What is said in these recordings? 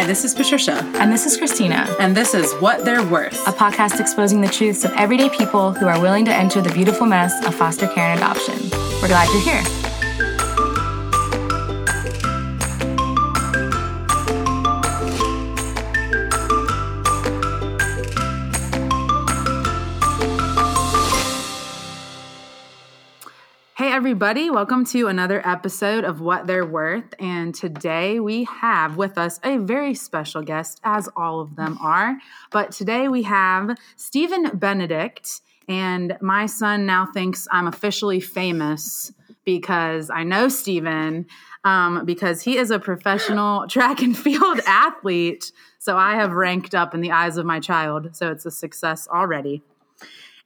Hi, this is Patricia. And this is Christina. And this is What They're Worth, a podcast exposing the truths of everyday people who are willing to enter the beautiful mess of foster care and adoption. We're glad you're here. Everybody. Welcome to another episode of What They're Worth. And today we have with us a very special guest, as all of them are. But today we have Stephen Benedict. And my son now thinks I'm officially famous because I know Stephen, um, because he is a professional track and field athlete. So I have ranked up in the eyes of my child. So it's a success already.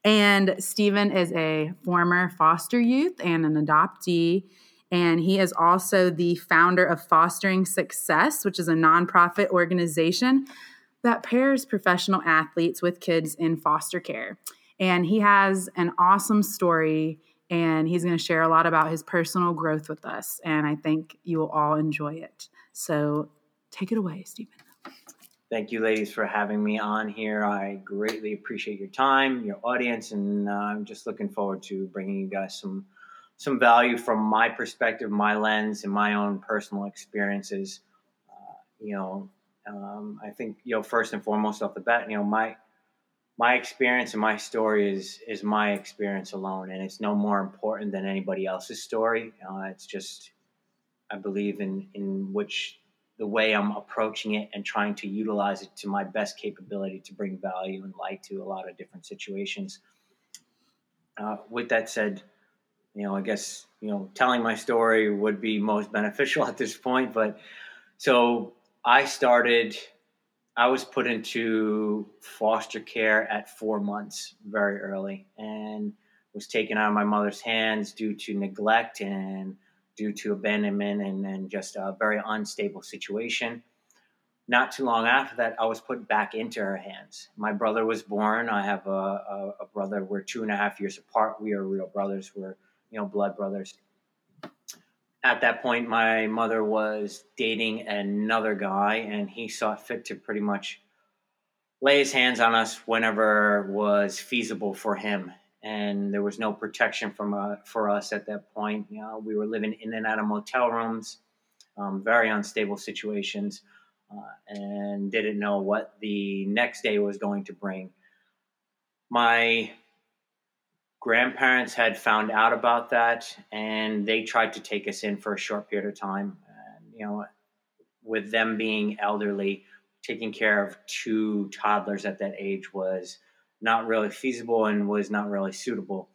And Stephen is a former foster youth and an adoptee. And he is also the founder of Fostering Success, which is a nonprofit organization that pairs professional athletes with kids in foster care. And he has an awesome story, and he's going to share a lot about his personal growth with us. And I think you will all enjoy it. So take it away, Stephen. Thank you, ladies, for having me on here. I greatly appreciate your time, your audience, and uh, I'm just looking forward to bringing you guys some some value from my perspective, my lens, and my own personal experiences. Uh, you know, um, I think you know first and foremost off the bat, you know my my experience and my story is is my experience alone, and it's no more important than anybody else's story. Uh, it's just I believe in in which the way I'm approaching it and trying to utilize it to my best capability to bring value and light to a lot of different situations. Uh, with that said, you know, I guess, you know, telling my story would be most beneficial at this point. But so I started, I was put into foster care at four months very early and was taken out of my mother's hands due to neglect and due to abandonment and, and just a very unstable situation. Not too long after that, I was put back into her hands. My brother was born. I have a, a, a brother. We're two and a half years apart. We are real brothers. We're, you know, blood brothers. At that point, my mother was dating another guy, and he saw fit to pretty much lay his hands on us whenever was feasible for him and there was no protection from uh, for us at that point. You know, we were living in and out of motel rooms, um, very unstable situations, uh, and didn't know what the next day was going to bring. My grandparents had found out about that, and they tried to take us in for a short period of time. And, you know, with them being elderly, taking care of two toddlers at that age was not really feasible and was not really suitable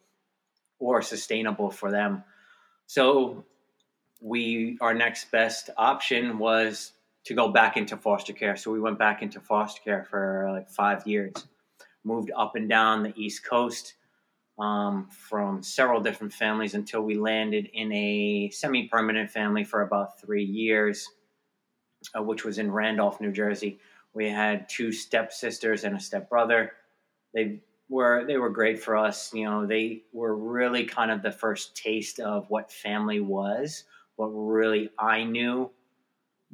or sustainable for them. So we our next best option was to go back into foster care. So we went back into foster care for like five years, moved up and down the East Coast um, from several different families until we landed in a semi permanent family for about three years, uh, which was in Randolph, New Jersey. We had two stepsisters and a stepbrother they were they were great for us. You know, they were really kind of the first taste of what family was. What really I knew,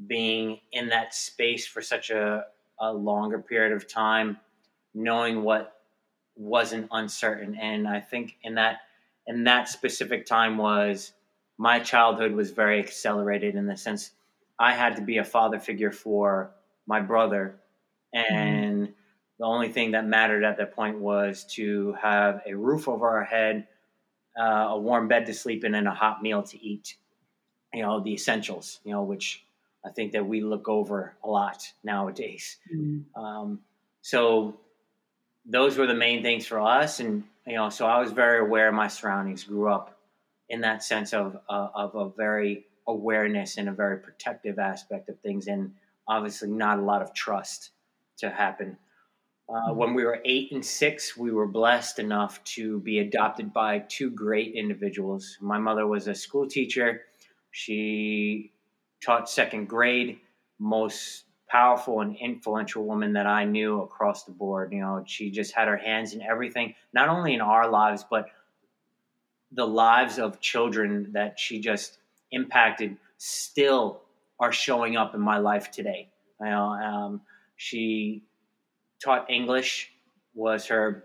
being in that space for such a, a longer period of time, knowing what wasn't uncertain. And I think in that in that specific time was my childhood was very accelerated in the sense I had to be a father figure for my brother and. Mm the only thing that mattered at that point was to have a roof over our head, uh, a warm bed to sleep in, and a hot meal to eat. You know, the essentials, you know, which I think that we look over a lot nowadays. Mm-hmm. Um, so those were the main things for us. And, you know, so I was very aware of my surroundings, grew up in that sense of, uh, of a very awareness and a very protective aspect of things. And obviously not a lot of trust to happen uh, when we were eight and six, we were blessed enough to be adopted by two great individuals. My mother was a school teacher. She taught second grade, most powerful and influential woman that I knew across the board. You know, she just had her hands in everything, not only in our lives, but the lives of children that she just impacted still are showing up in my life today. You know, um, she taught English was her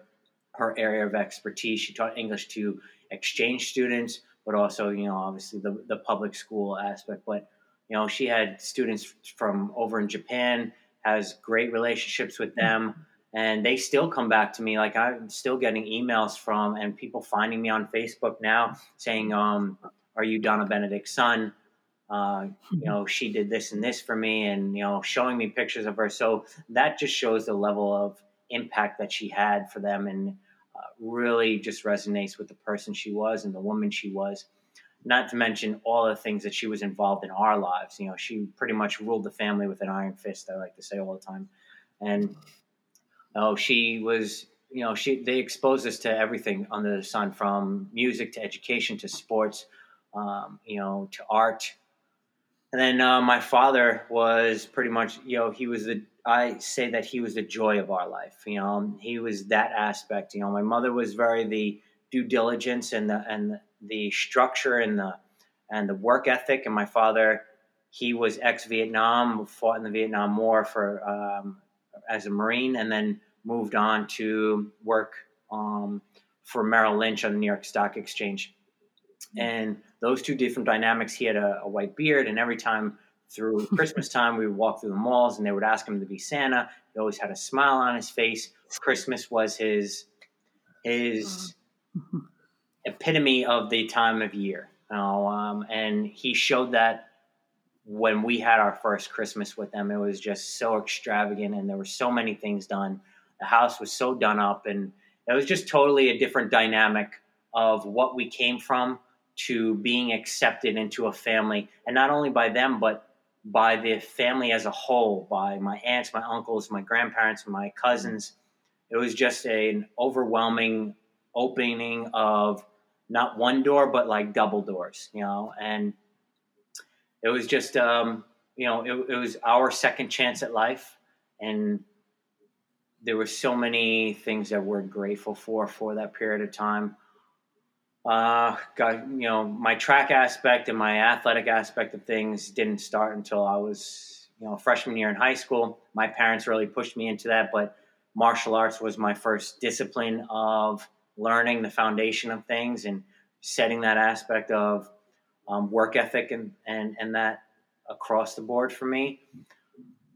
her area of expertise. She taught English to exchange students, but also you know obviously the the public school aspect. But you know she had students from over in Japan, has great relationships with them. And they still come back to me. Like I'm still getting emails from and people finding me on Facebook now saying, um, "Are you Donna Benedict's son?" Uh, you know, she did this and this for me, and you know, showing me pictures of her. So that just shows the level of impact that she had for them, and uh, really just resonates with the person she was and the woman she was. Not to mention all the things that she was involved in our lives. You know, she pretty much ruled the family with an iron fist. I like to say all the time, and oh, she was. You know, she they exposed us to everything under the sun, from music to education to sports, um, you know, to art and then uh, my father was pretty much, you know, he was the, I say that he was the joy of our life. You know, he was that aspect. You know, my mother was very the due diligence and the, and the structure and the, and the work ethic. And my father, he was ex Vietnam, fought in the Vietnam War for, um, as a Marine, and then moved on to work um, for Merrill Lynch on the New York Stock Exchange. And those two different dynamics. He had a, a white beard, and every time through Christmas time, we would walk through the malls, and they would ask him to be Santa. He always had a smile on his face. Christmas was his his epitome of the time of year. You know, um, and he showed that when we had our first Christmas with them. It was just so extravagant, and there were so many things done. The house was so done up, and it was just totally a different dynamic of what we came from to being accepted into a family, and not only by them, but by the family as a whole, by my aunts, my uncles, my grandparents, my cousins. It was just an overwhelming opening of not one door, but like double doors, you know, and it was just, um, you know, it, it was our second chance at life. And there were so many things that we're grateful for for that period of time uh, got you know my track aspect and my athletic aspect of things didn't start until I was you know freshman year in high school. My parents really pushed me into that, but martial arts was my first discipline of learning the foundation of things and setting that aspect of um, work ethic and, and and that across the board for me.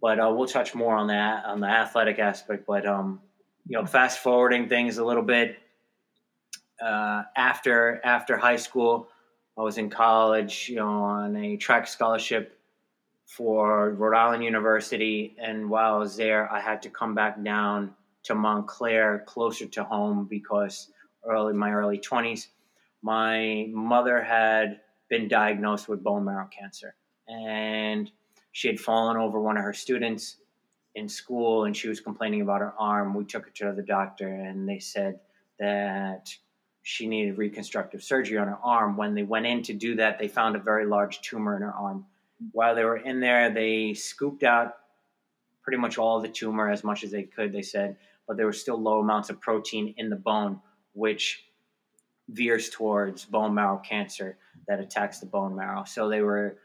But uh, we'll touch more on that on the athletic aspect. But um, you know, fast forwarding things a little bit uh, after after high school, I was in college, you know, on a track scholarship for Rhode Island University, and while I was there, I had to come back down to Montclair, closer to home, because early my early twenties, my mother had been diagnosed with bone marrow cancer, and she had fallen over one of her students in school, and she was complaining about her arm. We took her to the doctor, and they said that she needed reconstructive surgery on her arm. When they went in to do that, they found a very large tumor in her arm. While they were in there, they scooped out pretty much all the tumor as much as they could, they said, but there were still low amounts of protein in the bone, which veers towards bone marrow cancer that attacks the bone marrow. So they were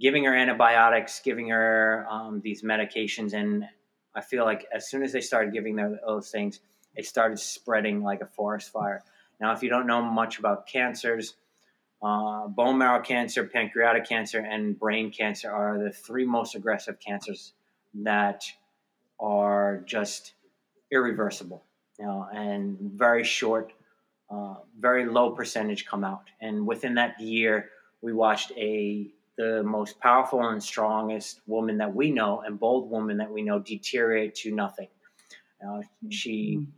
giving her antibiotics, giving her um, these medications, and I feel like as soon as they started giving her those things, it started spreading like a forest fire. Now, if you don't know much about cancers, uh, bone marrow cancer, pancreatic cancer, and brain cancer are the three most aggressive cancers that are just irreversible, you know, and very short, uh, very low percentage come out. And within that year, we watched a the most powerful and strongest woman that we know and bold woman that we know deteriorate to nothing. Uh, she mm-hmm.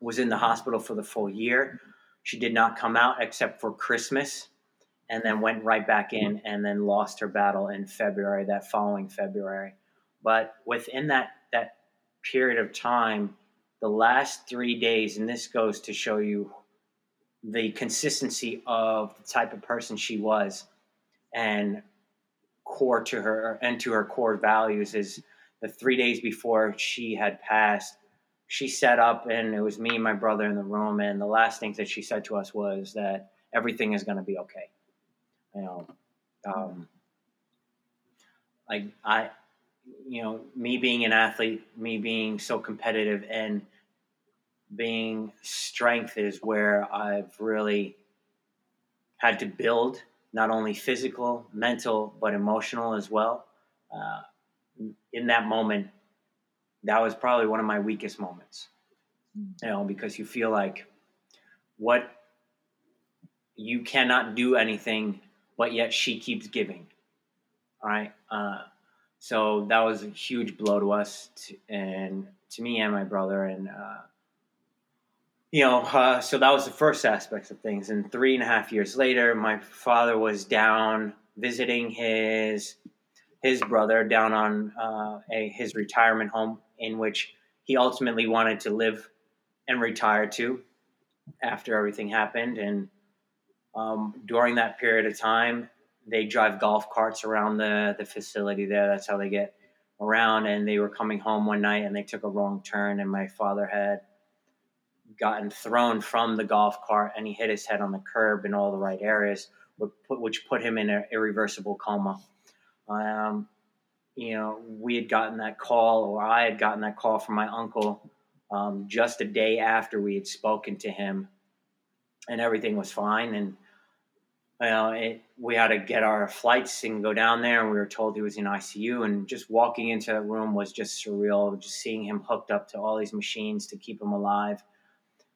was in the hospital for the full year. She did not come out except for Christmas and then went right back in and then lost her battle in February, that following February. But within that, that period of time, the last three days, and this goes to show you the consistency of the type of person she was and core to her and to her core values is the three days before she had passed she set up and it was me and my brother in the room and the last things that she said to us was that everything is going to be okay you know um, like i you know, me being an athlete, me being so competitive, and being strength is where I've really had to build not only physical, mental, but emotional as well. Uh, in that moment, that was probably one of my weakest moments. You know, because you feel like what you cannot do anything, but yet she keeps giving. All right. Uh, so that was a huge blow to us, and to me and my brother, and uh, you know, uh, so that was the first aspect of things. And three and a half years later, my father was down visiting his his brother down on uh, a his retirement home, in which he ultimately wanted to live and retire to after everything happened. And um, during that period of time, they drive golf carts around the the facility there. That's how they get around. And they were coming home one night, and they took a wrong turn, and my father had gotten thrown from the golf cart and he hit his head on the curb in all the right areas, which put him in an irreversible coma. Um, you know, we had gotten that call, or I had gotten that call from my uncle um, just a day after we had spoken to him, and everything was fine. And you know, it, we had to get our flights and go down there, and we were told he was in ICU. And just walking into that room was just surreal. Just seeing him hooked up to all these machines to keep him alive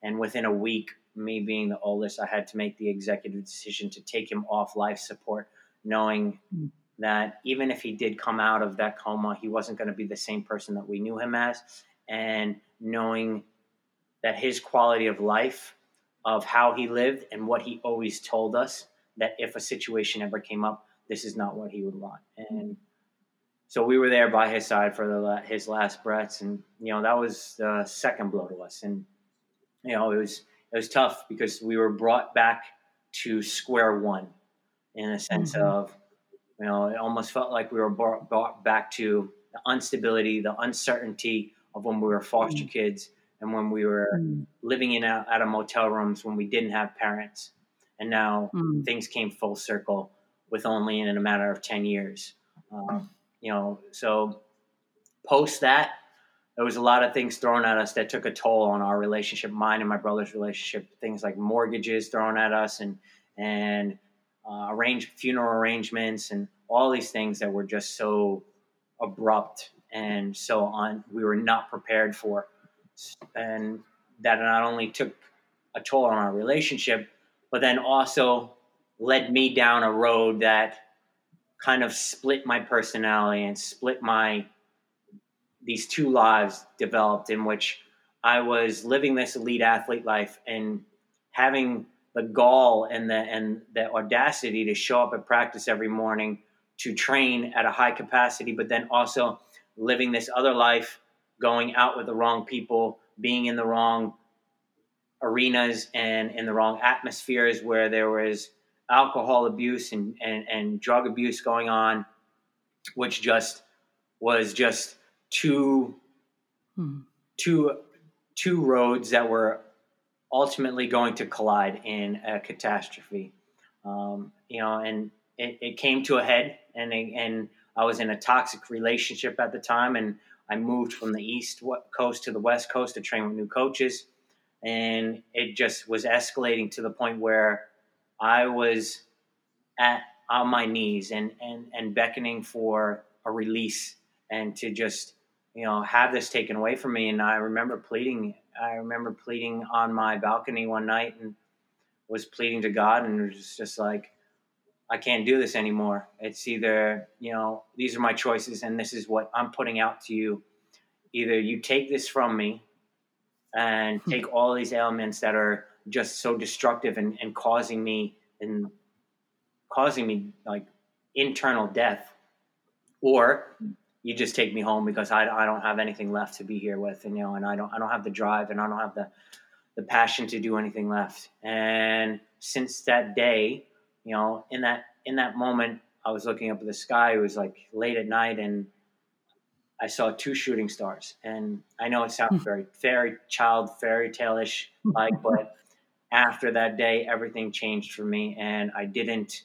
and within a week, me being the oldest, I had to make the executive decision to take him off life support, knowing mm. That even if he did come out of that coma, he wasn't going to be the same person that we knew him as. And knowing that his quality of life, of how he lived, and what he always told us that if a situation ever came up, this is not what he would want. And so we were there by his side for the, his last breaths, and you know that was the second blow to us. And you know, it was it was tough because we were brought back to square one in a sense mm-hmm. of, you know, it almost felt like we were brought, brought back to the instability, the uncertainty of when we were foster mm-hmm. kids and when we were mm-hmm. living in out, out of motel rooms when we didn't have parents. And now mm. things came full circle with only in a matter of 10 years. Um, you know, so post that, there was a lot of things thrown at us that took a toll on our relationship, mine and my brother's relationship. Things like mortgages thrown at us, and and uh, arrange funeral arrangements, and all these things that were just so abrupt and so on. We were not prepared for, and that not only took a toll on our relationship, but then also led me down a road that kind of split my personality and split my these two lives developed in which I was living this elite athlete life and having the gall and the and the audacity to show up at practice every morning to train at a high capacity, but then also living this other life, going out with the wrong people, being in the wrong arenas and in the wrong atmospheres where there was alcohol abuse and, and, and drug abuse going on, which just was just two hmm. two two roads that were ultimately going to collide in a catastrophe. Um, you know, and it, it, came to a head, and and I was in a toxic relationship at the time, and I moved from the east coast to the west coast to train with new coaches, and it just was escalating to the point where I was at on my knees and and and beckoning for a release and to just you know, have this taken away from me. And I remember pleading, I remember pleading on my balcony one night and was pleading to God and it was just like, I can't do this anymore. It's either, you know, these are my choices and this is what I'm putting out to you. Either you take this from me and hmm. take all these elements that are just so destructive and, and causing me and causing me like internal death, or you just take me home because I, I don't have anything left to be here with, and you know, and I don't I don't have the drive and I don't have the the passion to do anything left. And since that day, you know, in that in that moment, I was looking up at the sky. It was like late at night, and I saw two shooting stars. And I know it sounds hmm. very fairy child fairy tale ish like, but after that day, everything changed for me, and I didn't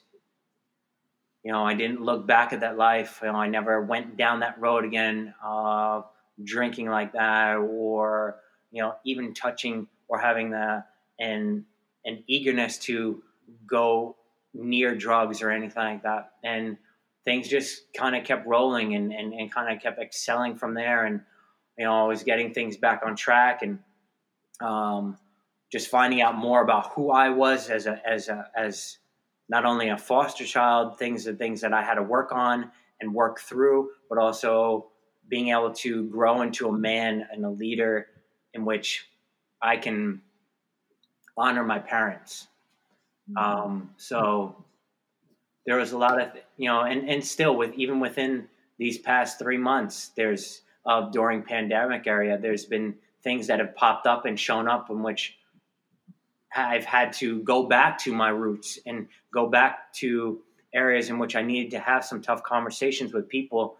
you know, I didn't look back at that life. You know, I never went down that road again, uh, drinking like that, or you know, even touching or having the and an eagerness to go near drugs or anything like that. And things just kind of kept rolling and, and, and kind of kept excelling from there. And, you know, I was getting things back on track and um, just finding out more about who I was as a, as a, as not only a foster child, things and things that I had to work on and work through, but also being able to grow into a man and a leader in which I can honor my parents. Mm-hmm. Um, so there was a lot of you know, and and still with even within these past three months, there's uh, during pandemic area, there's been things that have popped up and shown up in which I've had to go back to my roots and go back to areas in which I needed to have some tough conversations with people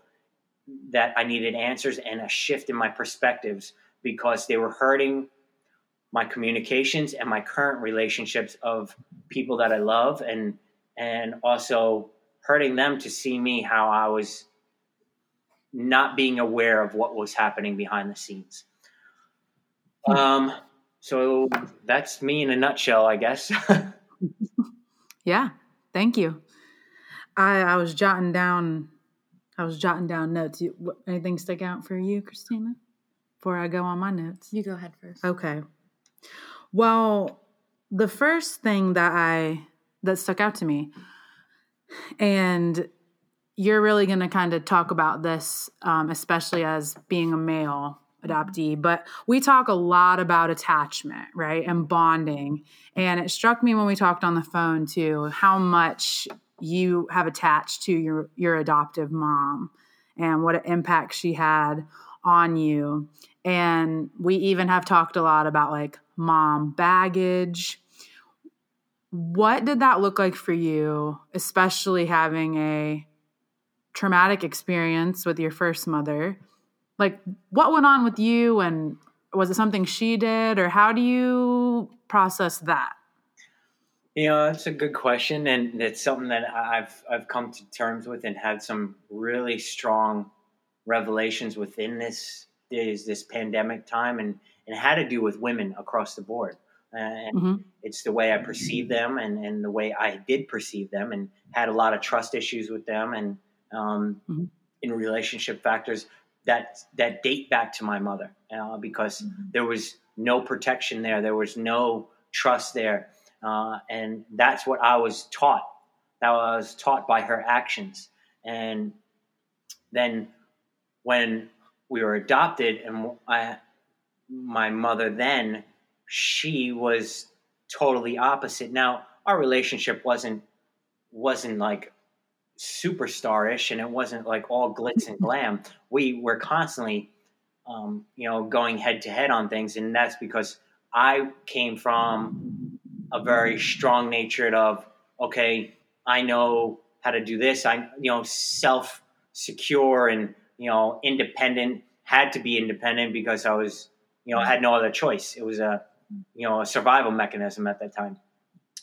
that I needed answers and a shift in my perspectives because they were hurting my communications and my current relationships of people that I love and and also hurting them to see me how I was not being aware of what was happening behind the scenes. Hmm. Um, so that's me in a nutshell, I guess. yeah, thank you. I, I was jotting down, I was jotting down notes. You, what, anything stick out for you, Christina? Before I go on my notes, you go ahead first. Okay. Well, the first thing that I that stuck out to me, and you're really going to kind of talk about this, um, especially as being a male adoptee, but we talk a lot about attachment, right, and bonding. And it struck me when we talked on the phone too how much you have attached to your your adoptive mom and what an impact she had on you. And we even have talked a lot about like mom baggage. What did that look like for you, especially having a traumatic experience with your first mother? Like, what went on with you, and was it something she did, or how do you process that? You know, that's a good question, and it's something that I've I've come to terms with and had some really strong revelations within this is this pandemic time, and and had to do with women across the board. And mm-hmm. it's the way I perceive them and, and the way I did perceive them, and had a lot of trust issues with them, and um, mm-hmm. in relationship factors that that date back to my mother uh, because mm-hmm. there was no protection there, there was no trust there, uh, and that's what I was taught. That I was taught by her actions, and then when we were adopted, and I my mother then, she was totally opposite. Now, our relationship wasn't wasn't like superstarish and it wasn't like all glitz and glam. We were constantly um, you know, going head to head on things and that's because I came from a very strong natured of okay, I know how to do this. I you know, self secure and you know, independent, had to be independent because I was you know, had no other choice. It was a, you know, a survival mechanism at that time.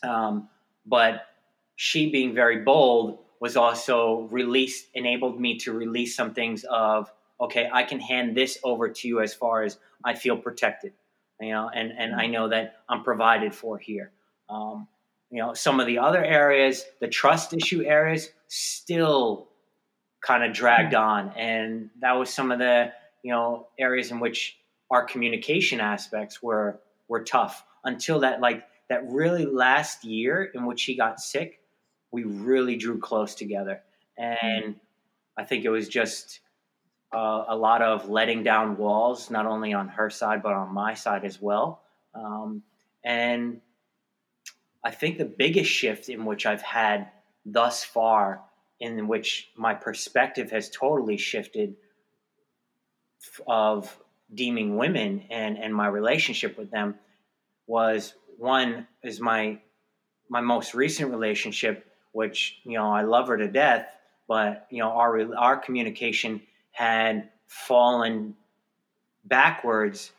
Um, but she being very bold was also released, enabled me to release some things of, okay, I can hand this over to you as far as I feel protected, you know, and, and I know that I'm provided for here. Um, you know, some of the other areas, the trust issue areas, still kind of dragged on. And that was some of the, you know, areas in which our communication aspects were were tough until that like that really last year in which he got sick we really drew close together. And i think it was just uh, a lot of letting down walls not only on her side but on my side as well. Um, and i think the biggest shift in which i've had thus far in which my perspective has totally shifted of deeming women and and my relationship with them was one is my my most recent relationship which you know I love her to death but you know our our communication had fallen backwards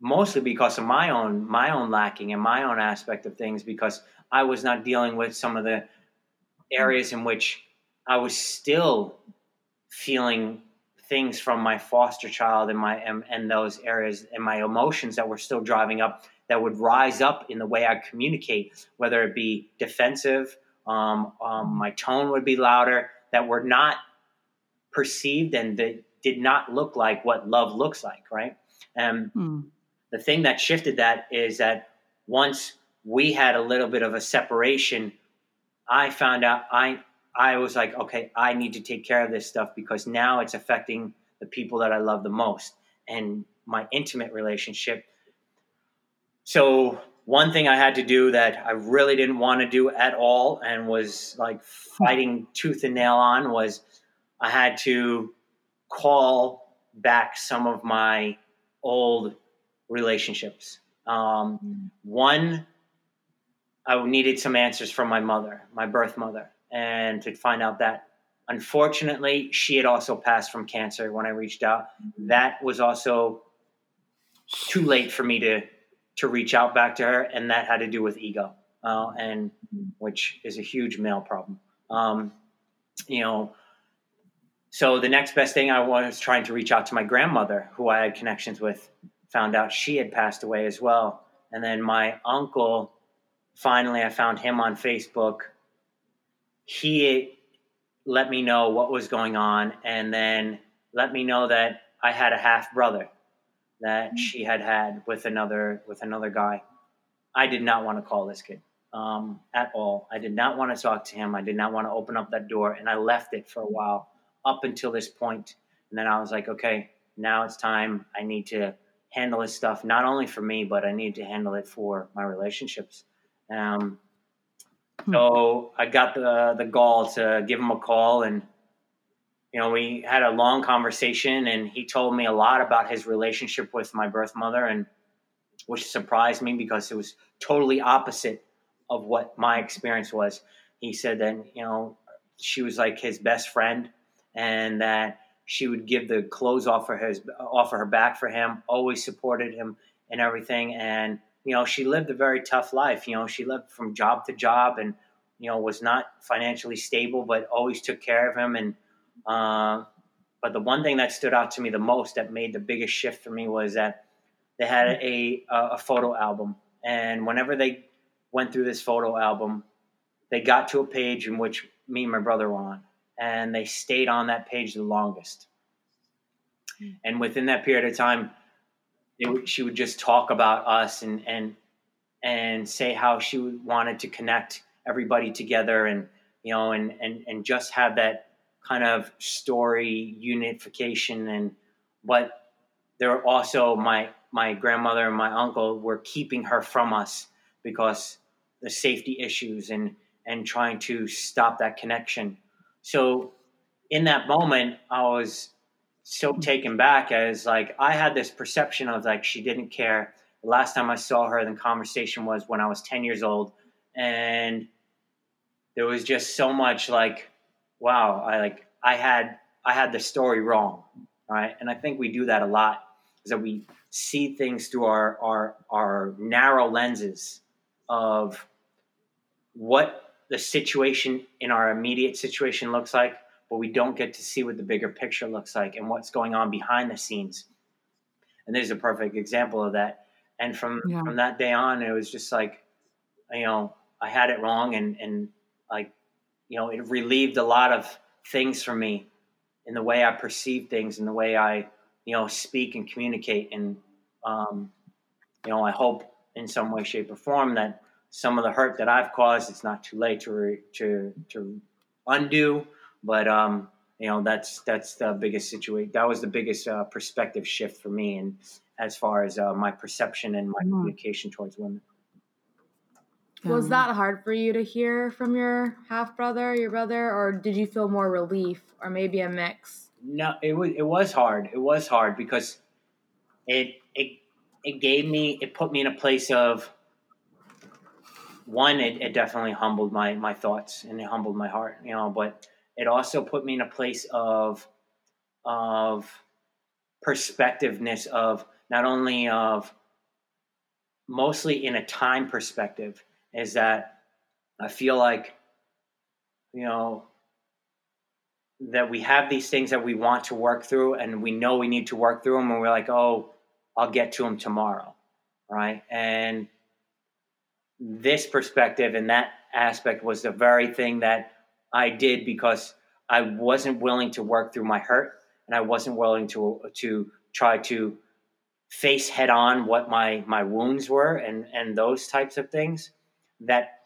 mostly because of my own my own lacking and my own aspect of things because I was not dealing with some of the areas in which I was still feeling things from my foster child and my and, and those areas and my emotions that were still driving up that would rise up in the way I communicate, whether it be defensive, um, um, my tone would be louder, that were not perceived and that did not look like what love looks like, right? And mm. the thing that shifted that is that once we had a little bit of a separation, I found out I I was like, okay, I need to take care of this stuff because now it's affecting the people that I love the most and my intimate relationship. So one thing I had to do that I really didn't want to do at all and was like fighting tooth and nail on was I had to call back some of my old relationships. Um. One, I needed some answers from my mother, my birth mother, and to find out that unfortunately she had also passed from cancer when I reached out. Mm-hmm. That was also too late for me to to reach out back to her, and that had to do with ego, uh, and which is a huge male problem. Um, you know, so the next best thing I was trying to reach out to my grandmother, who I had connections with, found out she had passed away as well, and then my uncle. Finally, I found him on Facebook. He let me know what was going on, and then let me know that I had a half brother that mm. she had had with another with another guy. I did not want to call this kid um, at all. I did not want to talk to him. I did not want to open up that door, and I left it for a while up until this point. And then I was like, okay, now it's time. I need to handle this stuff not only for me, but I need to handle it for my relationships. Um, hmm. so I got the the gall to give him a call and you know, we had a long conversation and he told me a lot about his relationship with my birth mother and which surprised me because it was totally opposite of what my experience was. He said that, you know, she was like his best friend and that she would give the clothes off of his off of her back for him, always supported him and everything and you know, she lived a very tough life. You know, she lived from job to job and you know, was not financially stable but always took care of him and uh, but the one thing that stood out to me the most that made the biggest shift for me was that they had a, a photo album. And whenever they went through this photo album, they got to a page in which me and my brother were on. And they stayed on that page the longest. And within that period of time, it, she would just talk about us and, and, and say how she wanted to connect everybody together and, you know, and, and, and just have that kind of story unification and but there were also my my grandmother and my uncle were keeping her from us because the safety issues and and trying to stop that connection. So in that moment i was so taken back as like i had this perception of like she didn't care. The last time i saw her the conversation was when i was 10 years old. And there was just so much like wow, I like I had I had the story wrong, right? And I think we do that a lot is that we see things through our our our narrow lenses of what the situation in our immediate situation looks like, but we don't get to see what the bigger picture looks like and what's going on behind the scenes. And there's a perfect example of that. And from yeah. from that day on, it was just like, you know, I had it wrong, and and like you know, it relieved a lot of things for me in the way I perceive things, in the way I, you know, speak and communicate. And, um, you know, I hope in some way, shape, or form that some of the hurt that I've caused, it's not too late to re, to to undo. But um, you know, that's that's the biggest situation. That was the biggest uh, perspective shift for me, and as far as uh, my perception and my mm-hmm. communication towards women. Was um, that hard for you to hear from your half brother, your brother, or did you feel more relief, or maybe a mix? No, it was it was hard. It was hard because it it it gave me it put me in a place of one. It, it definitely humbled my my thoughts and it humbled my heart, you know. But it also put me in a place of of perspectiveness of not only of mostly in a time perspective is that I feel like you know, that we have these things that we want to work through and we know we need to work through them and we're like, oh, I'll get to them tomorrow. Right. And this perspective and that aspect was the very thing that I did because I wasn't willing to work through my hurt and I wasn't willing to to try to face head on what my my wounds were and and those types of things that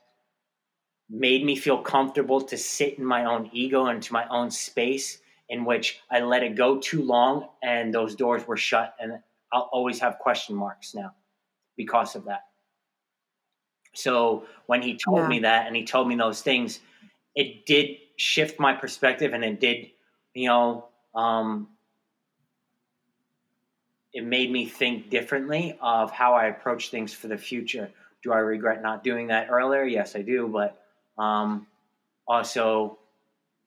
made me feel comfortable to sit in my own ego and to my own space in which I let it go too long and those doors were shut and I'll always have question marks now because of that. So when he told yeah. me that and he told me those things, it did shift my perspective and it did, you know, um, it made me think differently of how I approach things for the future. Do I regret not doing that earlier? Yes, I do. But um, also,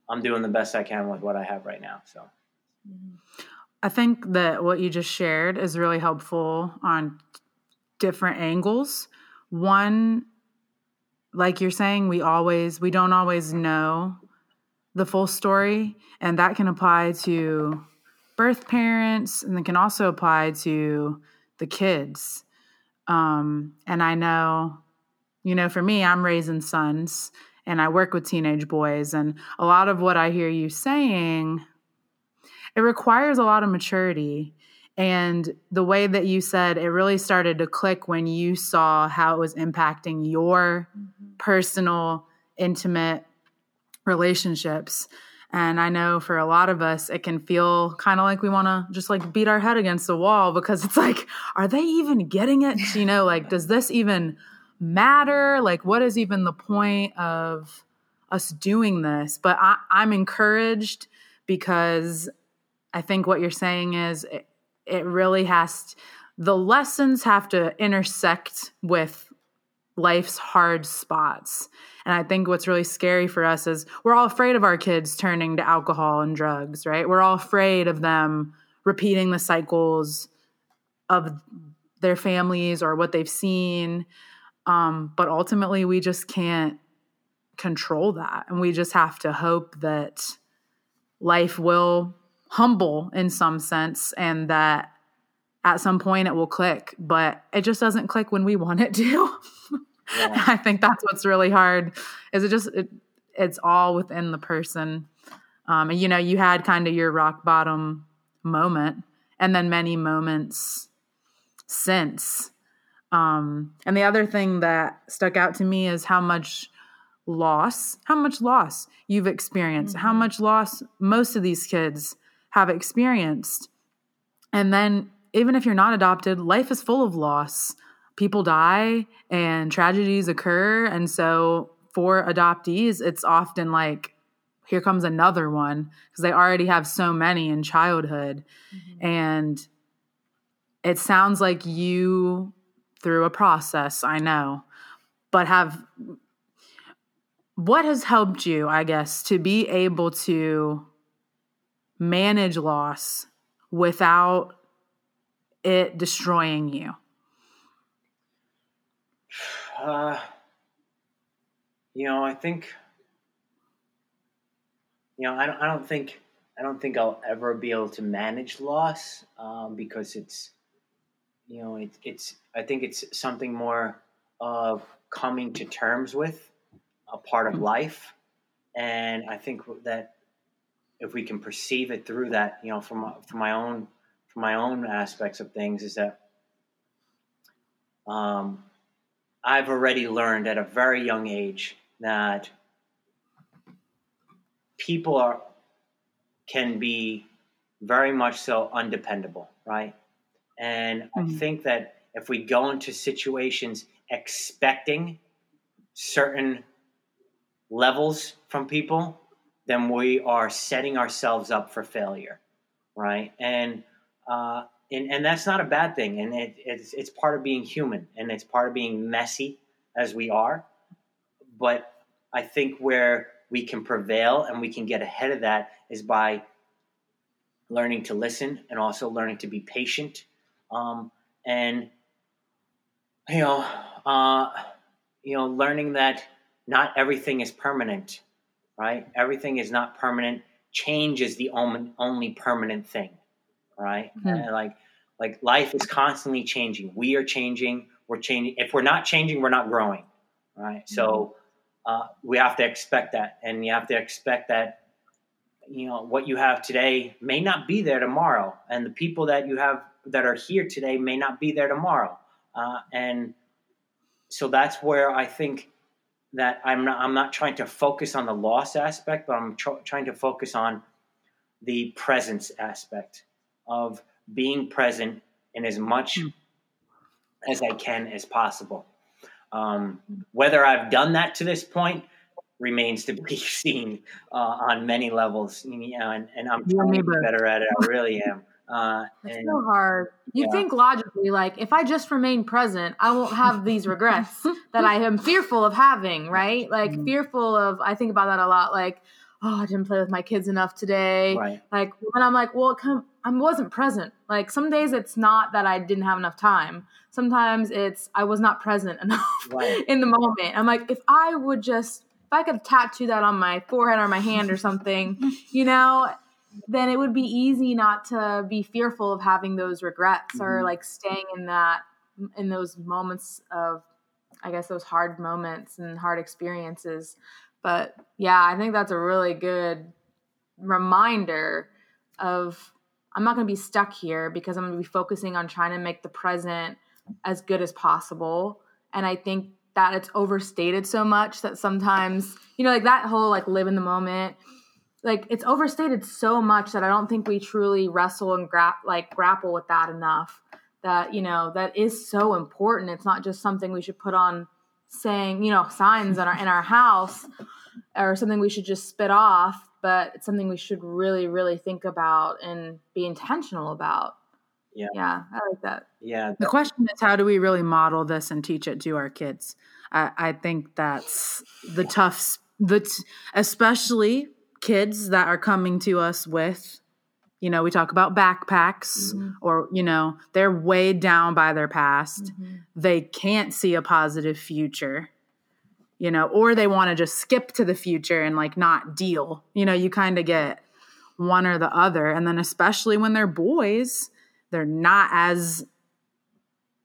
I'm doing the best I can with what I have right now. So. I think that what you just shared is really helpful on different angles. One, like you're saying, we always, we don't always know the full story, and that can apply to birth parents and it can also apply to the kids. Um, and I know, you know, for me, I'm raising sons and I work with teenage boys, and a lot of what I hear you saying, it requires a lot of maturity. And the way that you said it really started to click when you saw how it was impacting your mm-hmm. personal, intimate relationships. And I know for a lot of us, it can feel kind of like we want to just like beat our head against the wall because it's like, are they even getting it? You know, like, does this even matter? Like, what is even the point of us doing this? But I, am encouraged because I think what you're saying is it, it really has, to, the lessons have to intersect with life's hard spots. And I think what's really scary for us is we're all afraid of our kids turning to alcohol and drugs, right? We're all afraid of them repeating the cycles of their families or what they've seen. Um, but ultimately, we just can't control that. And we just have to hope that life will humble in some sense and that at some point it will click, but it just doesn't click when we want it to. Yeah. I think that's what's really hard. Is it just it, it's all within the person. Um, and you know, you had kind of your rock bottom moment, and then many moments since. Um, and the other thing that stuck out to me is how much loss, how much loss you've experienced, mm-hmm. how much loss most of these kids have experienced. And then, even if you're not adopted, life is full of loss people die and tragedies occur. And so for adoptees, it's often like, here comes another one because they already have so many in childhood. Mm-hmm. And it sounds like you, through a process, I know, but have what has helped you, I guess, to be able to manage loss without it destroying you? Uh, you know, I think, you know, I don't, I don't think, I don't think I'll ever be able to manage loss um, because it's, you know, it, it's, I think it's something more of coming to terms with a part of life. And I think that if we can perceive it through that, you know, from, from my own, from my own aspects of things is that, um, I've already learned at a very young age that people are can be very much so undependable, right? And mm-hmm. I think that if we go into situations expecting certain levels from people, then we are setting ourselves up for failure, right? And uh, and, and that's not a bad thing. And it, it's, it's part of being human and it's part of being messy as we are. But I think where we can prevail and we can get ahead of that is by learning to listen and also learning to be patient. Um, and, you know, uh, you know, learning that not everything is permanent right? Everything is not permanent. Change is the only, only permanent thing, right? Hmm. And like like life is constantly changing. We are changing. We're changing. If we're not changing, we're not growing, right? So uh, we have to expect that, and you have to expect that. You know what you have today may not be there tomorrow, and the people that you have that are here today may not be there tomorrow, uh, and so that's where I think that I'm not, I'm not trying to focus on the loss aspect, but I'm tr- trying to focus on the presence aspect of being present in as much Mm. as I can as possible. Um, whether I've done that to this point remains to be seen uh, on many levels, you know, and, and I'm trying to be better at it. I really am. Uh, It's and so hard. You Yeah. think logically, like if I just remain present, I won't have these regrets that I am fearful of having, right? Like Mhm. fearful of. I think about that a lot. Like, oh, I didn't play with my kids enough today. right, Like when I'm like, well, come, I wasn't present. Like some days it's not that I didn't have enough time. Sometimes it's I was not present enough right, in the moment. I'm like, if I would just, if I could tattoo that on my forehead or my hand or something, you know, then it would be easy not to be fearful of having those regrets or Mhm. like staying in that, in those moments of, I guess, those hard moments and hard experiences. But yeah, I think that's a really good reminder of I'm not going to be stuck here because I'm going to be focusing on trying to make the present as good as possible. And I think that it's overstated so much that sometimes, you know, like that whole like live in the moment, like it's overstated so much that I don't think we truly wrestle and gra- like grapple with that enough. That, you know, that is so important. It's not just something we should put on saying, you know, signs in our in our house or something we should just spit off, but it's something we should really, really think about and be intentional about. Yeah. Yeah, I like that. yeah, The question is, how do we really model this and teach it to our kids? I, I think that's the tough, the t- especially kids that are coming to us with, you know, we talk about backpacks Mhm. or, you know, they're weighed down by their past. They can't see a positive future, you know, or they want to just skip to the future and like not deal. You know, you kind of get one or the other. And then, especially when they're boys, they're not as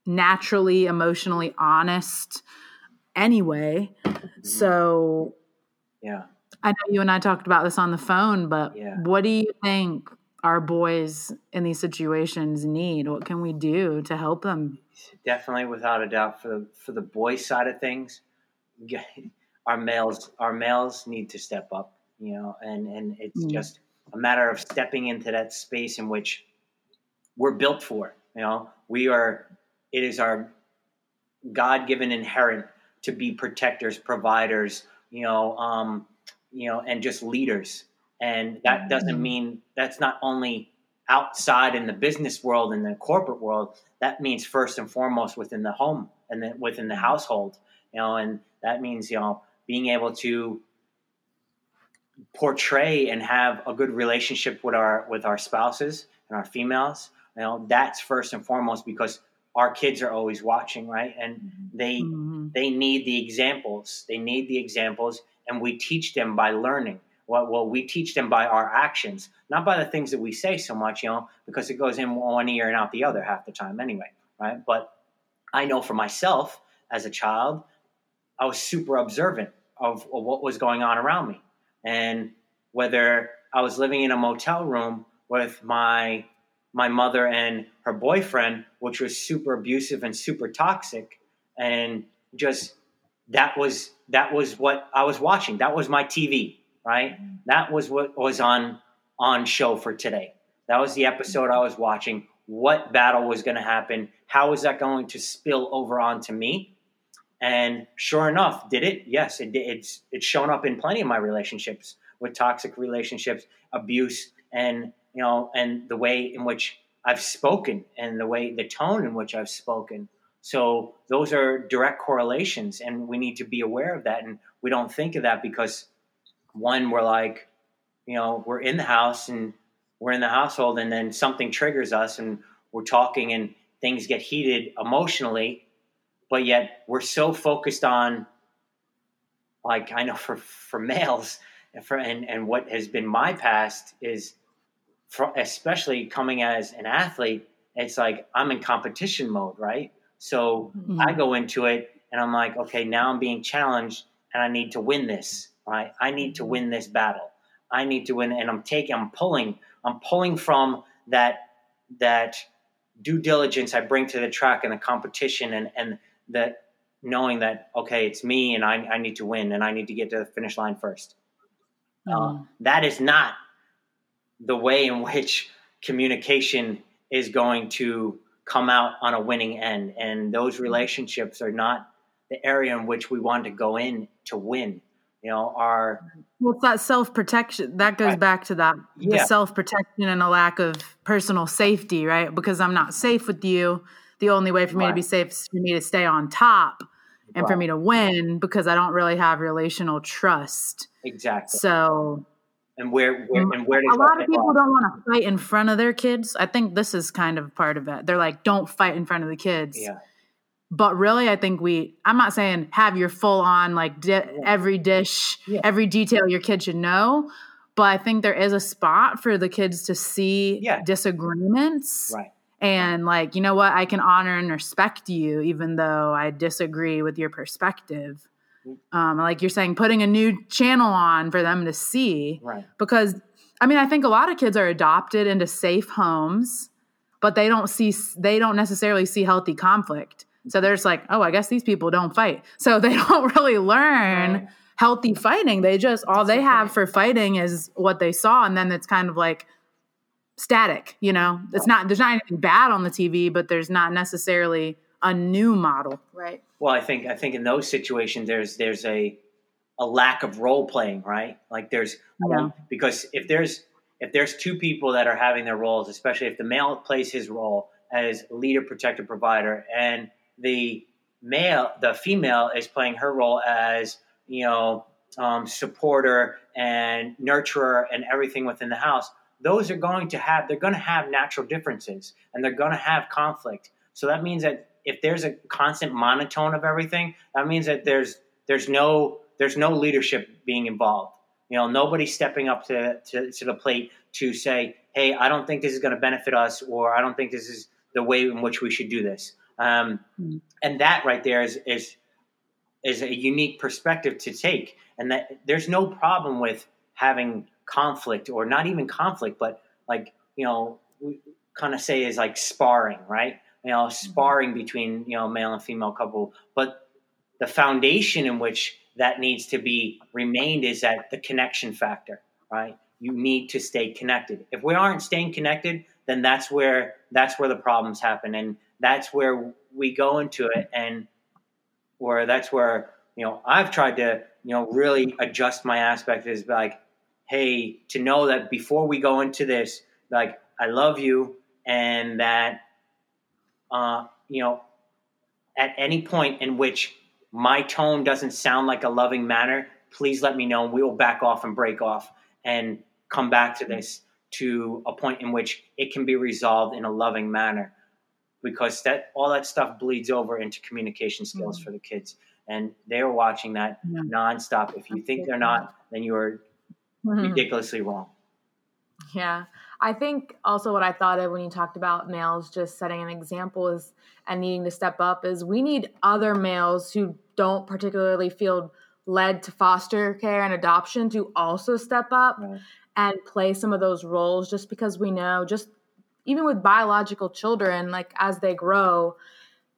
naturally emotionally honest anyway. Mm-hmm. So yeah. I know you and I talked about this on the phone, but Yeah. what do you think our boys in these situations need? What can we do to help them? definitely without a doubt for the for the boys side of things our males our males need to step up you know and and it's Mm. just a matter of stepping into that space in which we're built for you know. We are it is our god-given inherent to be protectors providers you know um you know and just leaders. And that doesn't Mhm. mean that's not only outside in the business world and the corporate world. That means first and foremost within the home and then within the household you know and that means you know being able to portray and have a good relationship with our with our spouses and our females you know that's first and foremost because our kids are always watching right? And they Mhm. they need the examples. They need the examples and we teach them by learning. Well, well we teach them by our actions not by the things that we say so much you know because it goes in one ear and out the other half the time anyway right? But i know for myself as a child i was super observant of, of what was going on around me and whether i was living in a motel room with my my mother and her boyfriend which was super abusive and super toxic and just that was that was what I was watching. That was my TV, right? Mm-hmm. That was what was on on show for today. That was the episode I was watching. What battle was going to happen? How was that going to spill over onto me? And sure enough, did it? Yes, it. It's it's shown up in plenty of my relationships with toxic relationships, abuse, and you know, and the way in which I've spoken, and the way the tone in which I've spoken. So those are direct correlations, and we need to be aware of that. And we don't think of that because one, we're like, you know, we're in the house and we're in the household, and then something triggers us, and we're talking, and things get heated emotionally, but yet we're so focused on, like I know for for males, and, for, and, and what has been my past is, for, especially coming as an athlete, it's like I'm in competition mode, right? So mm-hmm. I go into it and I'm like, okay, now I'm being challenged and I need to win this, right? I need to win this battle. I need to win, and I'm taking, I'm pulling, I'm pulling from that that due diligence I bring to the track and the competition, and and that knowing that okay, it's me, and I, I need to win, and I need to get to the finish line 1st mm. uh, that is not the way in which communication is going to come out on a winning end, and those mm. relationships are not the area in which we want to go in to win. You know, our well, it's that self protection that goes right. back to that yeah. the self protection and a lack of personal safety, right? Because I'm not safe with you. The only way for me right. to be safe is for me to stay on top and right. for me to win because I don't really have relational trust. Exactly. So and where, where mm. and where a lot of people don't want to fight in front of their kids. I think this is kind of part of it. They're like, don't fight in front of the kids. Yeah. But really, I think we, I'm not saying have your full on, like di- every dish, yeah. every detail your kid should know. But I think there is a spot for the kids to see yeah. disagreements. Right. And like, you know what? I can honor and respect you, even though I disagree with your perspective. Mm. Um, like you're saying, putting a new channel on for them to see. Right. Because, I mean, I think a lot of kids are adopted into safe homes, but they don't see, they don't necessarily see healthy conflict. So they're just like, oh, I guess these people don't fight. So they don't really learn right. healthy fighting. They just, all they have for fighting is what they saw. And then it's kind of like static, you know? It's not, there's not anything bad on the TV, but there's not necessarily a new model. Right. Well, I think, I think in those situations, there's, there's a, a lack of role playing, right? Like there's, yeah. um, because if there's, if there's two people that are having their roles, especially if the male plays his role as leader, protector, provider, and the male, the female is playing her role as you know um, supporter and nurturer and everything within the house. Those are going to have they're going to have natural differences and they're going to have conflict. So that means that if there's a constant monotone of everything, that means that there's there's no there's no leadership being involved. You know, nobody's stepping up to, to, to the plate to say, hey, I don't think this is going to benefit us, or I don't think this is the way in which we should do this. Um, mm-hmm. And that right there is, is is a unique perspective to take, and that there's no problem with having conflict or not even conflict, but like you know, we kind of say is like sparring, right? You know, mm-hmm. sparring between you know male and female couple, but the foundation in which that needs to be remained is that the connection factor, right? You need to stay connected. If we aren't staying connected, then that's where that's where the problems happen. And that's where we go into it and where that's where you know i've tried to you know really adjust my aspect is like hey to know that before we go into this like i love you and that uh you know at any point in which my tone doesn't sound like a loving manner please let me know And we will back off and break off and come back to this to a point in which it can be resolved in a loving manner because that all that stuff bleeds over into communication skills mm-hmm. for the kids and they're watching that yeah. nonstop if you think they're not then you are mm-hmm. ridiculously wrong yeah i think also what i thought of when you talked about males just setting an example is and needing to step up is we need other males who don't particularly feel led to foster care and adoption to also step up right. and play some of those roles just because we know just even with biological children, like as they grow,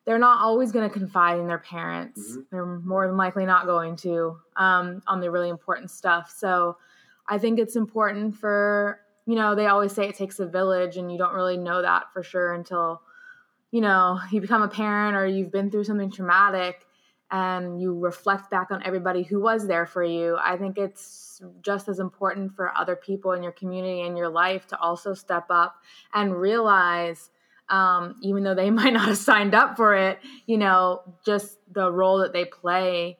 they're not always going to confide in their parents. Mm-hmm. They're more than likely not going to um, on the really important stuff. So I think it's important for, you know, they always say it takes a village, and you don't really know that for sure until, you know, you become a parent or you've been through something traumatic and you reflect back on everybody who was there for you. I think it's just as important for other people in your community and your life to also step up and realize um, even though they might not have signed up for it you know just the role that they play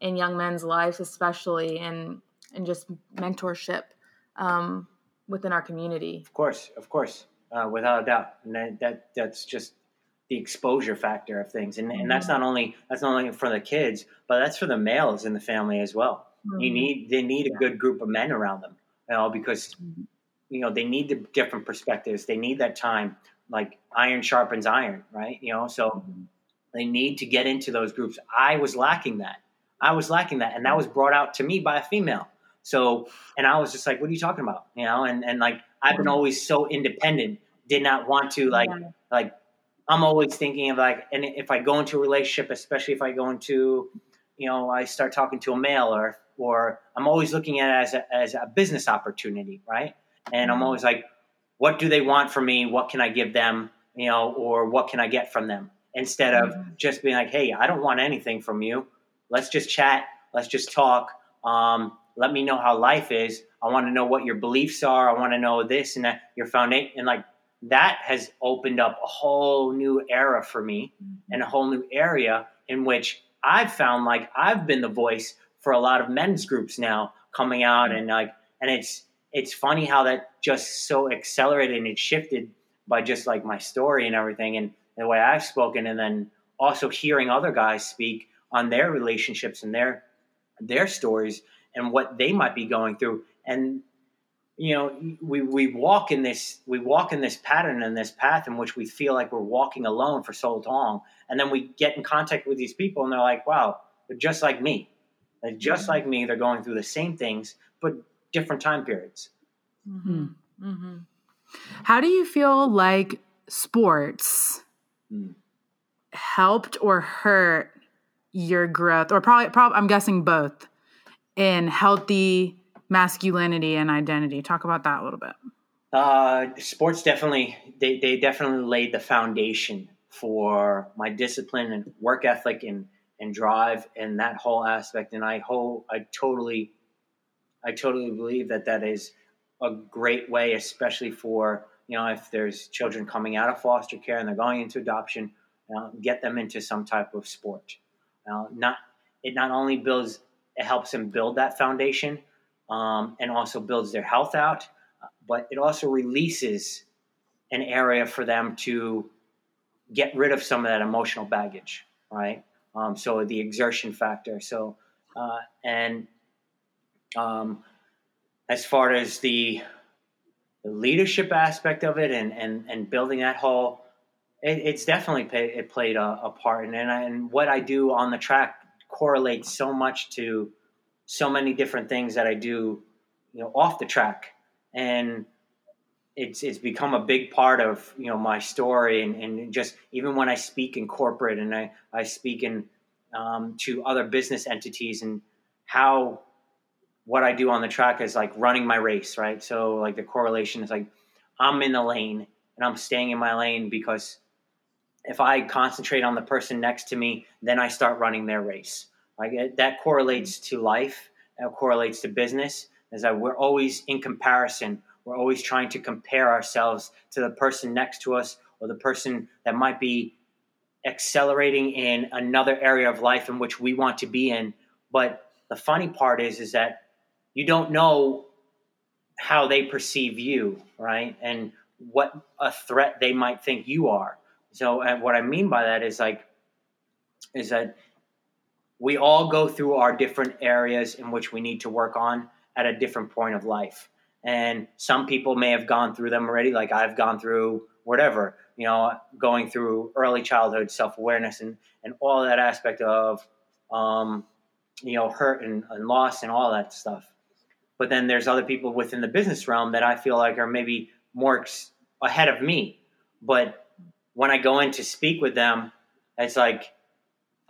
in young men's lives especially and and just mentorship um, within our community of course of course uh, without a doubt and that, that that's just the exposure factor of things and, and that's mm-hmm. not only that's not only for the kids but that's for the males in the family as well Mm-hmm. You need they need a good group of men around them, you know, because mm-hmm. you know they need the different perspectives. They need that time, like iron sharpens iron, right? You know, so mm-hmm. they need to get into those groups. I was lacking that. I was lacking that, and that was brought out to me by a female. So, and I was just like, "What are you talking about?" You know, and and like I've been always so independent, did not want to like yeah. like I'm always thinking of like, and if I go into a relationship, especially if I go into, you know, I start talking to a male or or I'm always looking at it as a, as a business opportunity, right? And I'm mm-hmm. always like, what do they want from me? What can I give them? You know, or what can I get from them? Instead of mm-hmm. just being like, hey, I don't want anything from you. Let's just chat. Let's just talk. Um, let me know how life is. I want to know what your beliefs are. I want to know this and that. Your foundation and like that has opened up a whole new era for me mm-hmm. and a whole new area in which I've found like I've been the voice for a lot of men's groups now coming out and like and it's it's funny how that just so accelerated and it shifted by just like my story and everything and the way I've spoken and then also hearing other guys speak on their relationships and their their stories and what they might be going through and you know we, we walk in this we walk in this pattern and this path in which we feel like we're walking alone for so long and then we get in contact with these people and they're like wow they're just like me they're just mm-hmm. like me they're going through the same things but different time periods mm-hmm. Mm-hmm. how do you feel like sports mm. helped or hurt your growth or probably, probably i'm guessing both in healthy masculinity and identity. Talk about that a little bit. Uh, sports definitely they, they definitely laid the foundation for my discipline and work ethic and and drive and that whole aspect. And I whole I totally I totally believe that that is a great way, especially for you know if there's children coming out of foster care and they're going into adoption, uh, get them into some type of sport. Uh, not it not only builds it helps them build that foundation, um, and also builds their health out, but it also releases an area for them to get rid of some of that emotional baggage, right? Um, so the exertion factor. So, uh, and um, as far as the, the, leadership aspect of it and, and, and building that whole, it, it's definitely pay, it played a, a part. And, and, I, and what I do on the track correlates so much to so many different things that I do, you know, off the track, and it's it's become a big part of you know my story, and, and just even when I speak in corporate and I I speak in um, to other business entities and how what I do on the track is like running my race, right? So like the correlation is like I'm in the lane and I'm staying in my lane because if I concentrate on the person next to me, then I start running their race. Like that correlates to life. That correlates to business. Is that we're always in comparison. We're always trying to compare ourselves to the person next to us or the person that might be accelerating in another area of life in which we want to be in. But the funny part is, is that you don't know how they perceive you, right? And what a threat they might think you are. So, and what I mean by that is like, is that we all go through our different areas in which we need to work on at a different point of life. And some people may have gone through them already, like I've gone through whatever, you know, going through early childhood self awareness and, and all that aspect of, um, you know, hurt and, and loss and all that stuff. But then there's other people within the business realm that I feel like are maybe more ex- ahead of me. But when I go in to speak with them, it's like,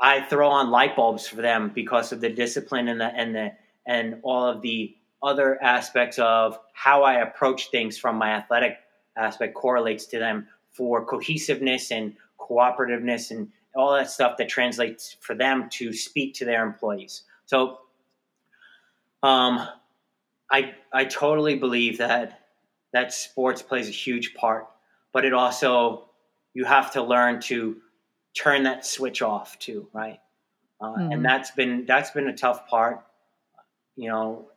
I throw on light bulbs for them because of the discipline and the and the and all of the other aspects of how I approach things from my athletic aspect correlates to them for cohesiveness and cooperativeness and all that stuff that translates for them to speak to their employees. So um, I I totally believe that that sports plays a huge part, but it also you have to learn to turn that switch off too, right? Uh, mm-hmm. And that's been that's been a tough part, you know,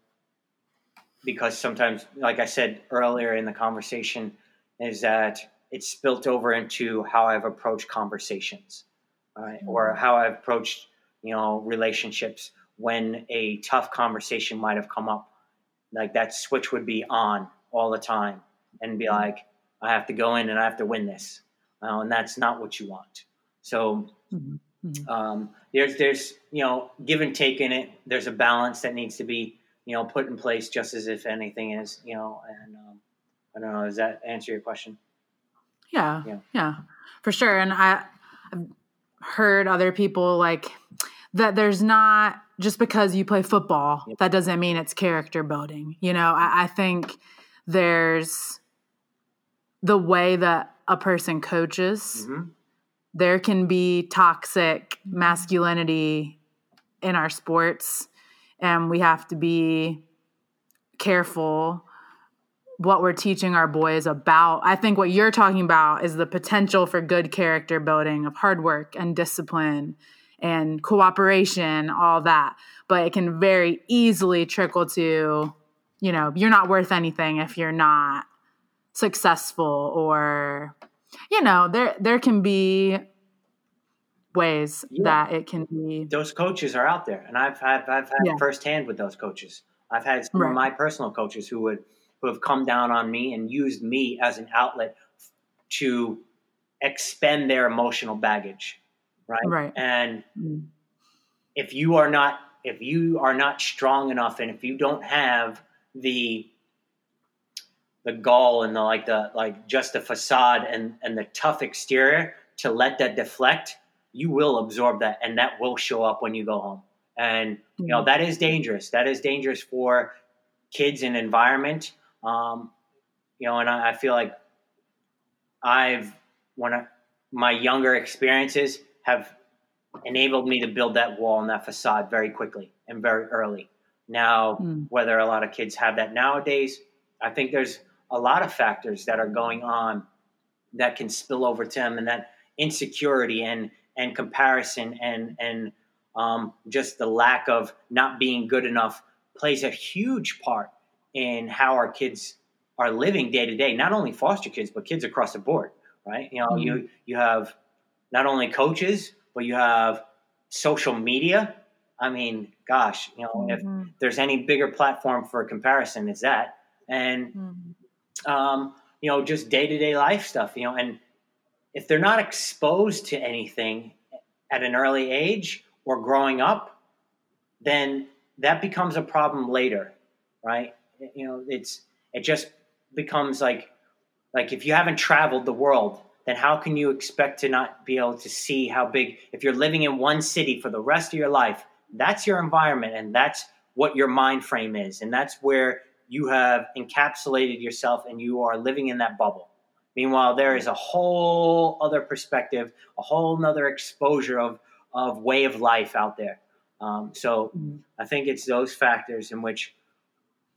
because sometimes, like I said earlier in the conversation, is that it's spilt over into how I've approached conversations, right? Mm-hmm. or how I've approached, you know, relationships when a tough conversation might have come up, like that switch would be on all the time and be like, I have to go in and I have to win this. Uh, and that's not what you want. So mm-hmm. um, there's, there's, you know, give and take in it. There's a balance that needs to be, you know, put in place just as if anything is, you know, and um, I don't know, does that answer your question? Yeah, yeah, yeah, for sure. And I, I've heard other people like that. There's not just because you play football yep. that doesn't mean it's character building. You know, I, I think there's the way that a person coaches. Mm-hmm. There can be toxic masculinity in our sports, and we have to be careful what we're teaching our boys about. I think what you're talking about is the potential for good character building of hard work and discipline and cooperation, all that. But it can very easily trickle to, you know, you're not worth anything if you're not successful or you know, there there can be ways yeah. that it can be those coaches are out there and I've I've, I've had yeah. firsthand with those coaches. I've had some right. of my personal coaches who would who have come down on me and used me as an outlet to expend their emotional baggage right right and mm. if you are not if you are not strong enough and if you don't have the the gall and the like the like just the facade and and the tough exterior to let that deflect you will absorb that and that will show up when you go home and you know mm. that is dangerous that is dangerous for kids and environment um, you know, and I, I, feel like I've when I, my younger experiences have enabled me to build that wall and that facade very quickly and very early. Now, mm. whether a lot of kids have that nowadays, I think there's a lot of factors that are going on that can spill over to them, and that insecurity and and comparison and and um, just the lack of not being good enough plays a huge part in how our kids are living day to day. Not only foster kids, but kids across the board. Right? You know, mm-hmm. you you have not only coaches, but you have social media. I mean, gosh, you know, mm-hmm. if there's any bigger platform for comparison, is that. And mm-hmm. Um, you know, just day to day life stuff. You know, and if they're not exposed to anything at an early age or growing up, then that becomes a problem later, right? you know it's it just becomes like like if you haven't traveled the world then how can you expect to not be able to see how big if you're living in one city for the rest of your life that's your environment and that's what your mind frame is and that's where you have encapsulated yourself and you are living in that bubble meanwhile there is a whole other perspective a whole nother exposure of of way of life out there um, so i think it's those factors in which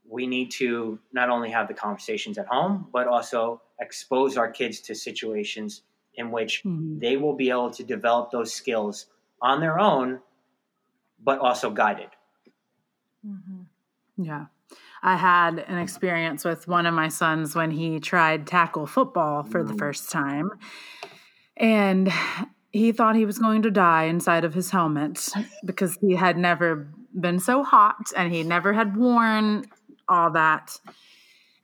we need to not only have the conversations at home, but also expose our kids to situations in which mm-hmm. they will be able to develop those skills on their own, but also guided. Mm-hmm. Yeah. I had an experience with one of my sons when he tried tackle football for mm. the first time. And he thought he was going to die inside of his helmet because he had never been so hot and he never had worn all that.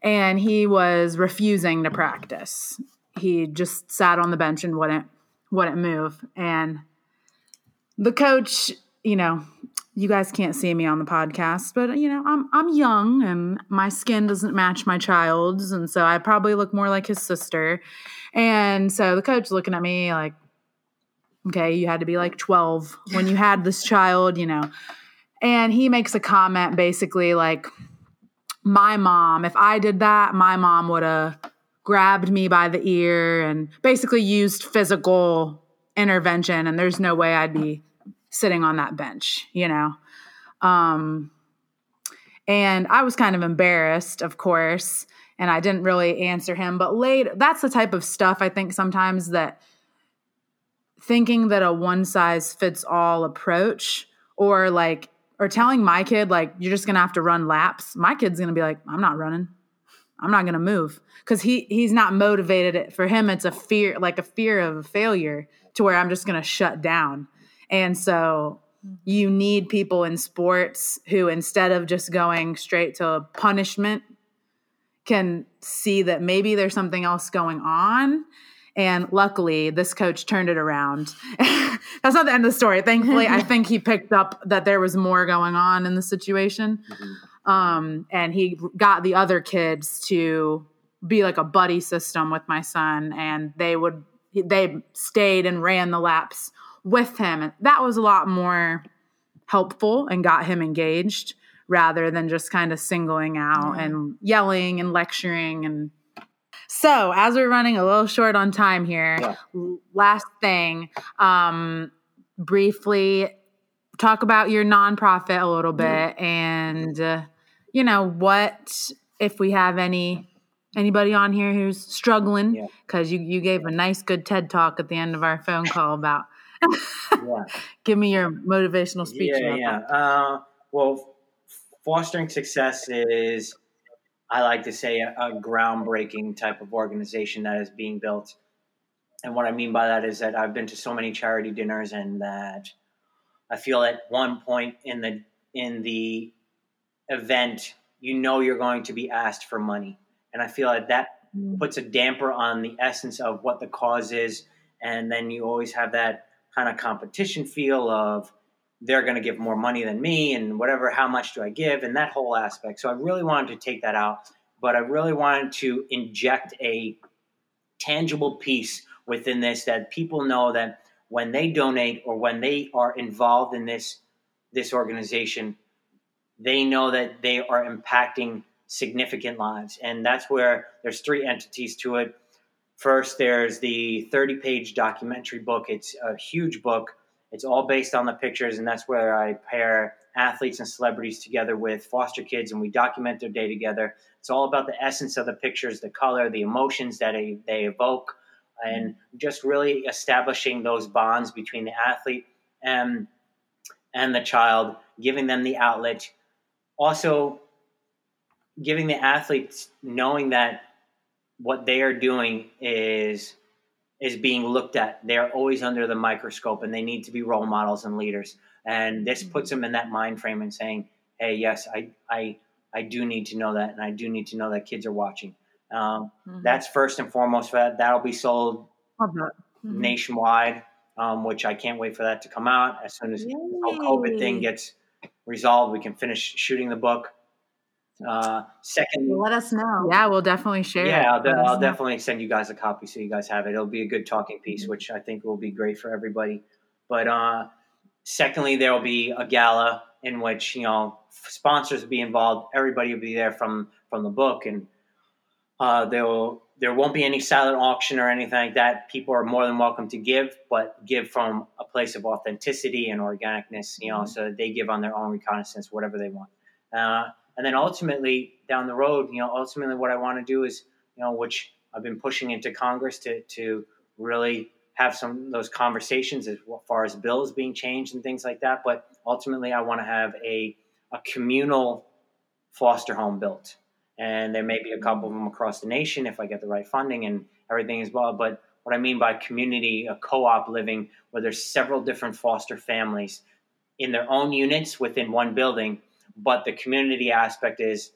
And he was refusing to practice. He just sat on the bench and wouldn't wouldn't move. And the coach, you know, you guys can't see me on the podcast, but you know, I'm I'm young and my skin doesn't match my child's, and so I probably look more like his sister. And so the coach looking at me like, okay, you had to be like 12 when you had this child, you know. And he makes a comment basically like, my mom, if I did that, my mom would have grabbed me by the ear and basically used physical intervention. And there's no way I'd be sitting on that bench, you know? Um, and I was kind of embarrassed, of course, and I didn't really answer him. But later, that's the type of stuff I think sometimes that thinking that a one size fits all approach or like or telling my kid like you're just gonna have to run laps my kid's gonna be like i'm not running i'm not gonna move because he he's not motivated for him it's a fear like a fear of failure to where i'm just gonna shut down and so you need people in sports who instead of just going straight to punishment can see that maybe there's something else going on. And luckily this coach turned it around. That's not the end of the story. Thankfully i think he picked up that there was more going on in the situation. Mm-hmm. um, and he got the other kids to be like a buddy system with my son and they would they stayed and ran the laps with him and that was a lot more helpful and got him engaged rather than just kind of singling out mm-hmm. and yelling and lecturing and so as we're running a little short on time here yeah. last thing um briefly talk about your nonprofit a little bit mm-hmm. and uh, you know what if we have any anybody on here who's struggling because yeah. you you gave a nice good ted talk at the end of our phone call about yeah. give me your motivational speech yeah yeah uh, well fostering success is i like to say a, a groundbreaking type of organization that is being built and what i mean by that is that i've been to so many charity dinners and that i feel at one point in the in the event you know you're going to be asked for money and I feel like that mm. puts a damper on the essence of what the cause is. And then you always have that kind of competition feel of they're going to give more money than me and whatever, how much do I give? And that whole aspect. So I really wanted to take that out, but I really wanted to inject a tangible piece within this that people know that when they donate or when they are involved in this this organization, they know that they are impacting significant lives. And that's where there's three entities to it. First, there's the 30 page documentary book. It's a huge book. It's all based on the pictures, and that's where I pair athletes and celebrities together with foster kids, and we document their day together. It's all about the essence of the pictures, the color, the emotions that they, evoke, and just really establishing those bonds between the athlete and and the child, giving them the outlet. Also, giving the athletes knowing that what they are doing is is being looked at. They're always under the microscope, and they need to be role models and leaders. And this mm-hmm. puts them in that mind frame and saying, "Hey, yes, I I I do need to know that, and I do need to know that kids are watching." Um, mm-hmm. That's first and foremost. For that, that'll be sold mm-hmm. nationwide, um, which I can't wait for that to come out as soon as Yay. the whole COVID thing gets resolved. We can finish shooting the book. Uh, second, let us know. Yeah, we'll definitely share. Yeah, I'll, de- I'll definitely send you guys a copy so you guys have it. It'll be a good talking piece, mm-hmm. which I think will be great for everybody. But uh, secondly, there will be a gala in which you know sponsors will be involved. Everybody will be there from from the book, and uh, there will there won't be any silent auction or anything like that. People are more than welcome to give, but give from a place of authenticity and organicness. You know, mm-hmm. so they give on their own reconnaissance, whatever they want. Uh, and then ultimately down the road, you know, ultimately what I want to do is, you know, which I've been pushing into Congress to to really have some those conversations as far as bills being changed and things like that. But ultimately, I want to have a a communal foster home built, and there may be a couple of them across the nation if I get the right funding and everything as well. But what I mean by community, a co-op living where there's several different foster families in their own units within one building but the community aspect is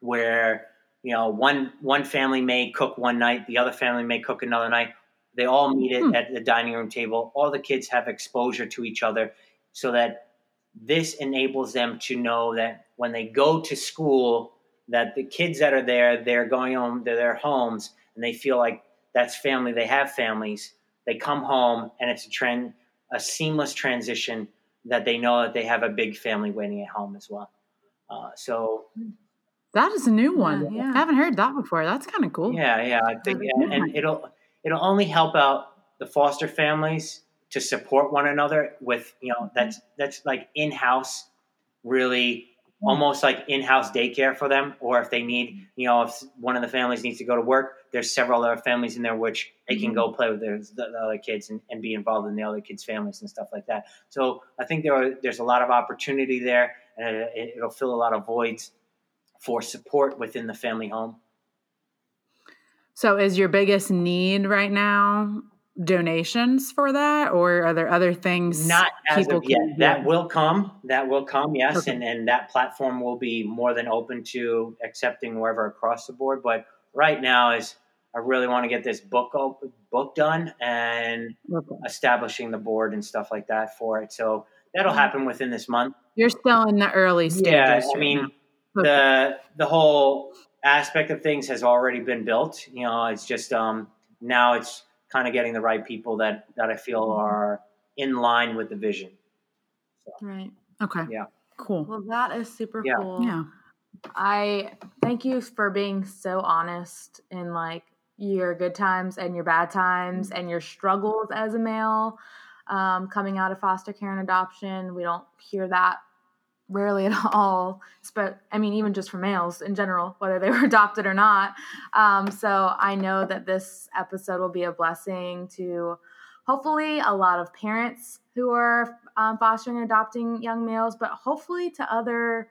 where you know one one family may cook one night, the other family may cook another night. They all meet hmm. at the dining room table. All the kids have exposure to each other, so that this enables them to know that when they go to school, that the kids that are there, they're going home to their homes, and they feel like that's family. They have families. They come home, and it's a trend, a seamless transition that they know that they have a big family waiting at home as well. Uh, so that is a new one. Yeah, yeah. I haven't heard that before. That's kind of cool. Yeah, yeah, I think, yeah, and it'll it'll only help out the foster families to support one another with you know that's that's like in house, really almost like in house daycare for them. Or if they need, you know, if one of the families needs to go to work, there's several other families in there which they can go mm-hmm. play with their, the, the other kids and, and, be involved in the other kids' families and stuff like that. So I think there are, there's a lot of opportunity there and it, it'll fill a lot of voids for support within the family home. So, is your biggest need right now donations for that, or are there other things? Not as people of yet. can? That will come. That will come. Yes, Okay. and and that platform will be more than open to accepting wherever across the board. But right now is I really want to get this book op- book done and Okay. establishing the board and stuff like that for it. So that'll happen within this month. You're still in the early stages. Yeah, I mean now. the the whole aspect of things has already been built. You know, it's just um now it's kind of getting the right people that that I feel Mm-hmm. are in line with the vision. Right. okay. Yeah. Cool. Well, that is super Yeah. cool. Yeah. I thank you for being so honest in like your good times and your bad times and your struggles as a male um, coming out of foster care and adoption. We don't hear that rarely at all. But I mean, even just for males in general, whether they were adopted or not. Um, so I know that this episode will be a blessing to hopefully a lot of parents who are um, fostering and adopting young males, but hopefully to other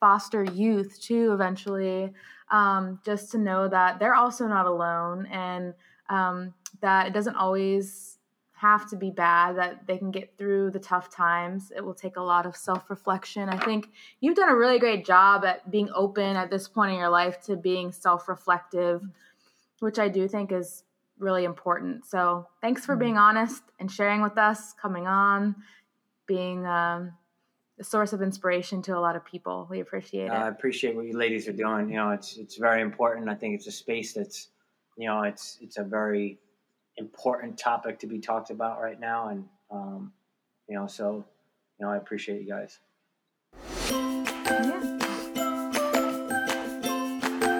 foster youth too eventually um, just to know that they're also not alone and um, that it doesn't always have to be bad that they can get through the tough times. It will take a lot of self-reflection. I think you've done a really great job at being open at this point in your life to being self-reflective which i do think is really important. So thanks for being honest and sharing with us coming on being um, a source of inspiration to a lot of people. We appreciate it. I appreciate what you ladies are doing. You know, it's it's very important. I think it's a space that's, you know, it's it's a very important topic to be talked about right now, and um, you know, so you know, I appreciate you guys.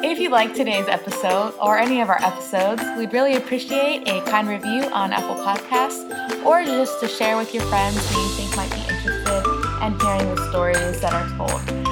If you like today's episode or any of our episodes, we'd really appreciate a kind review on Apple Podcasts or just to share with your friends who you think might be interested in hearing the stories that are told.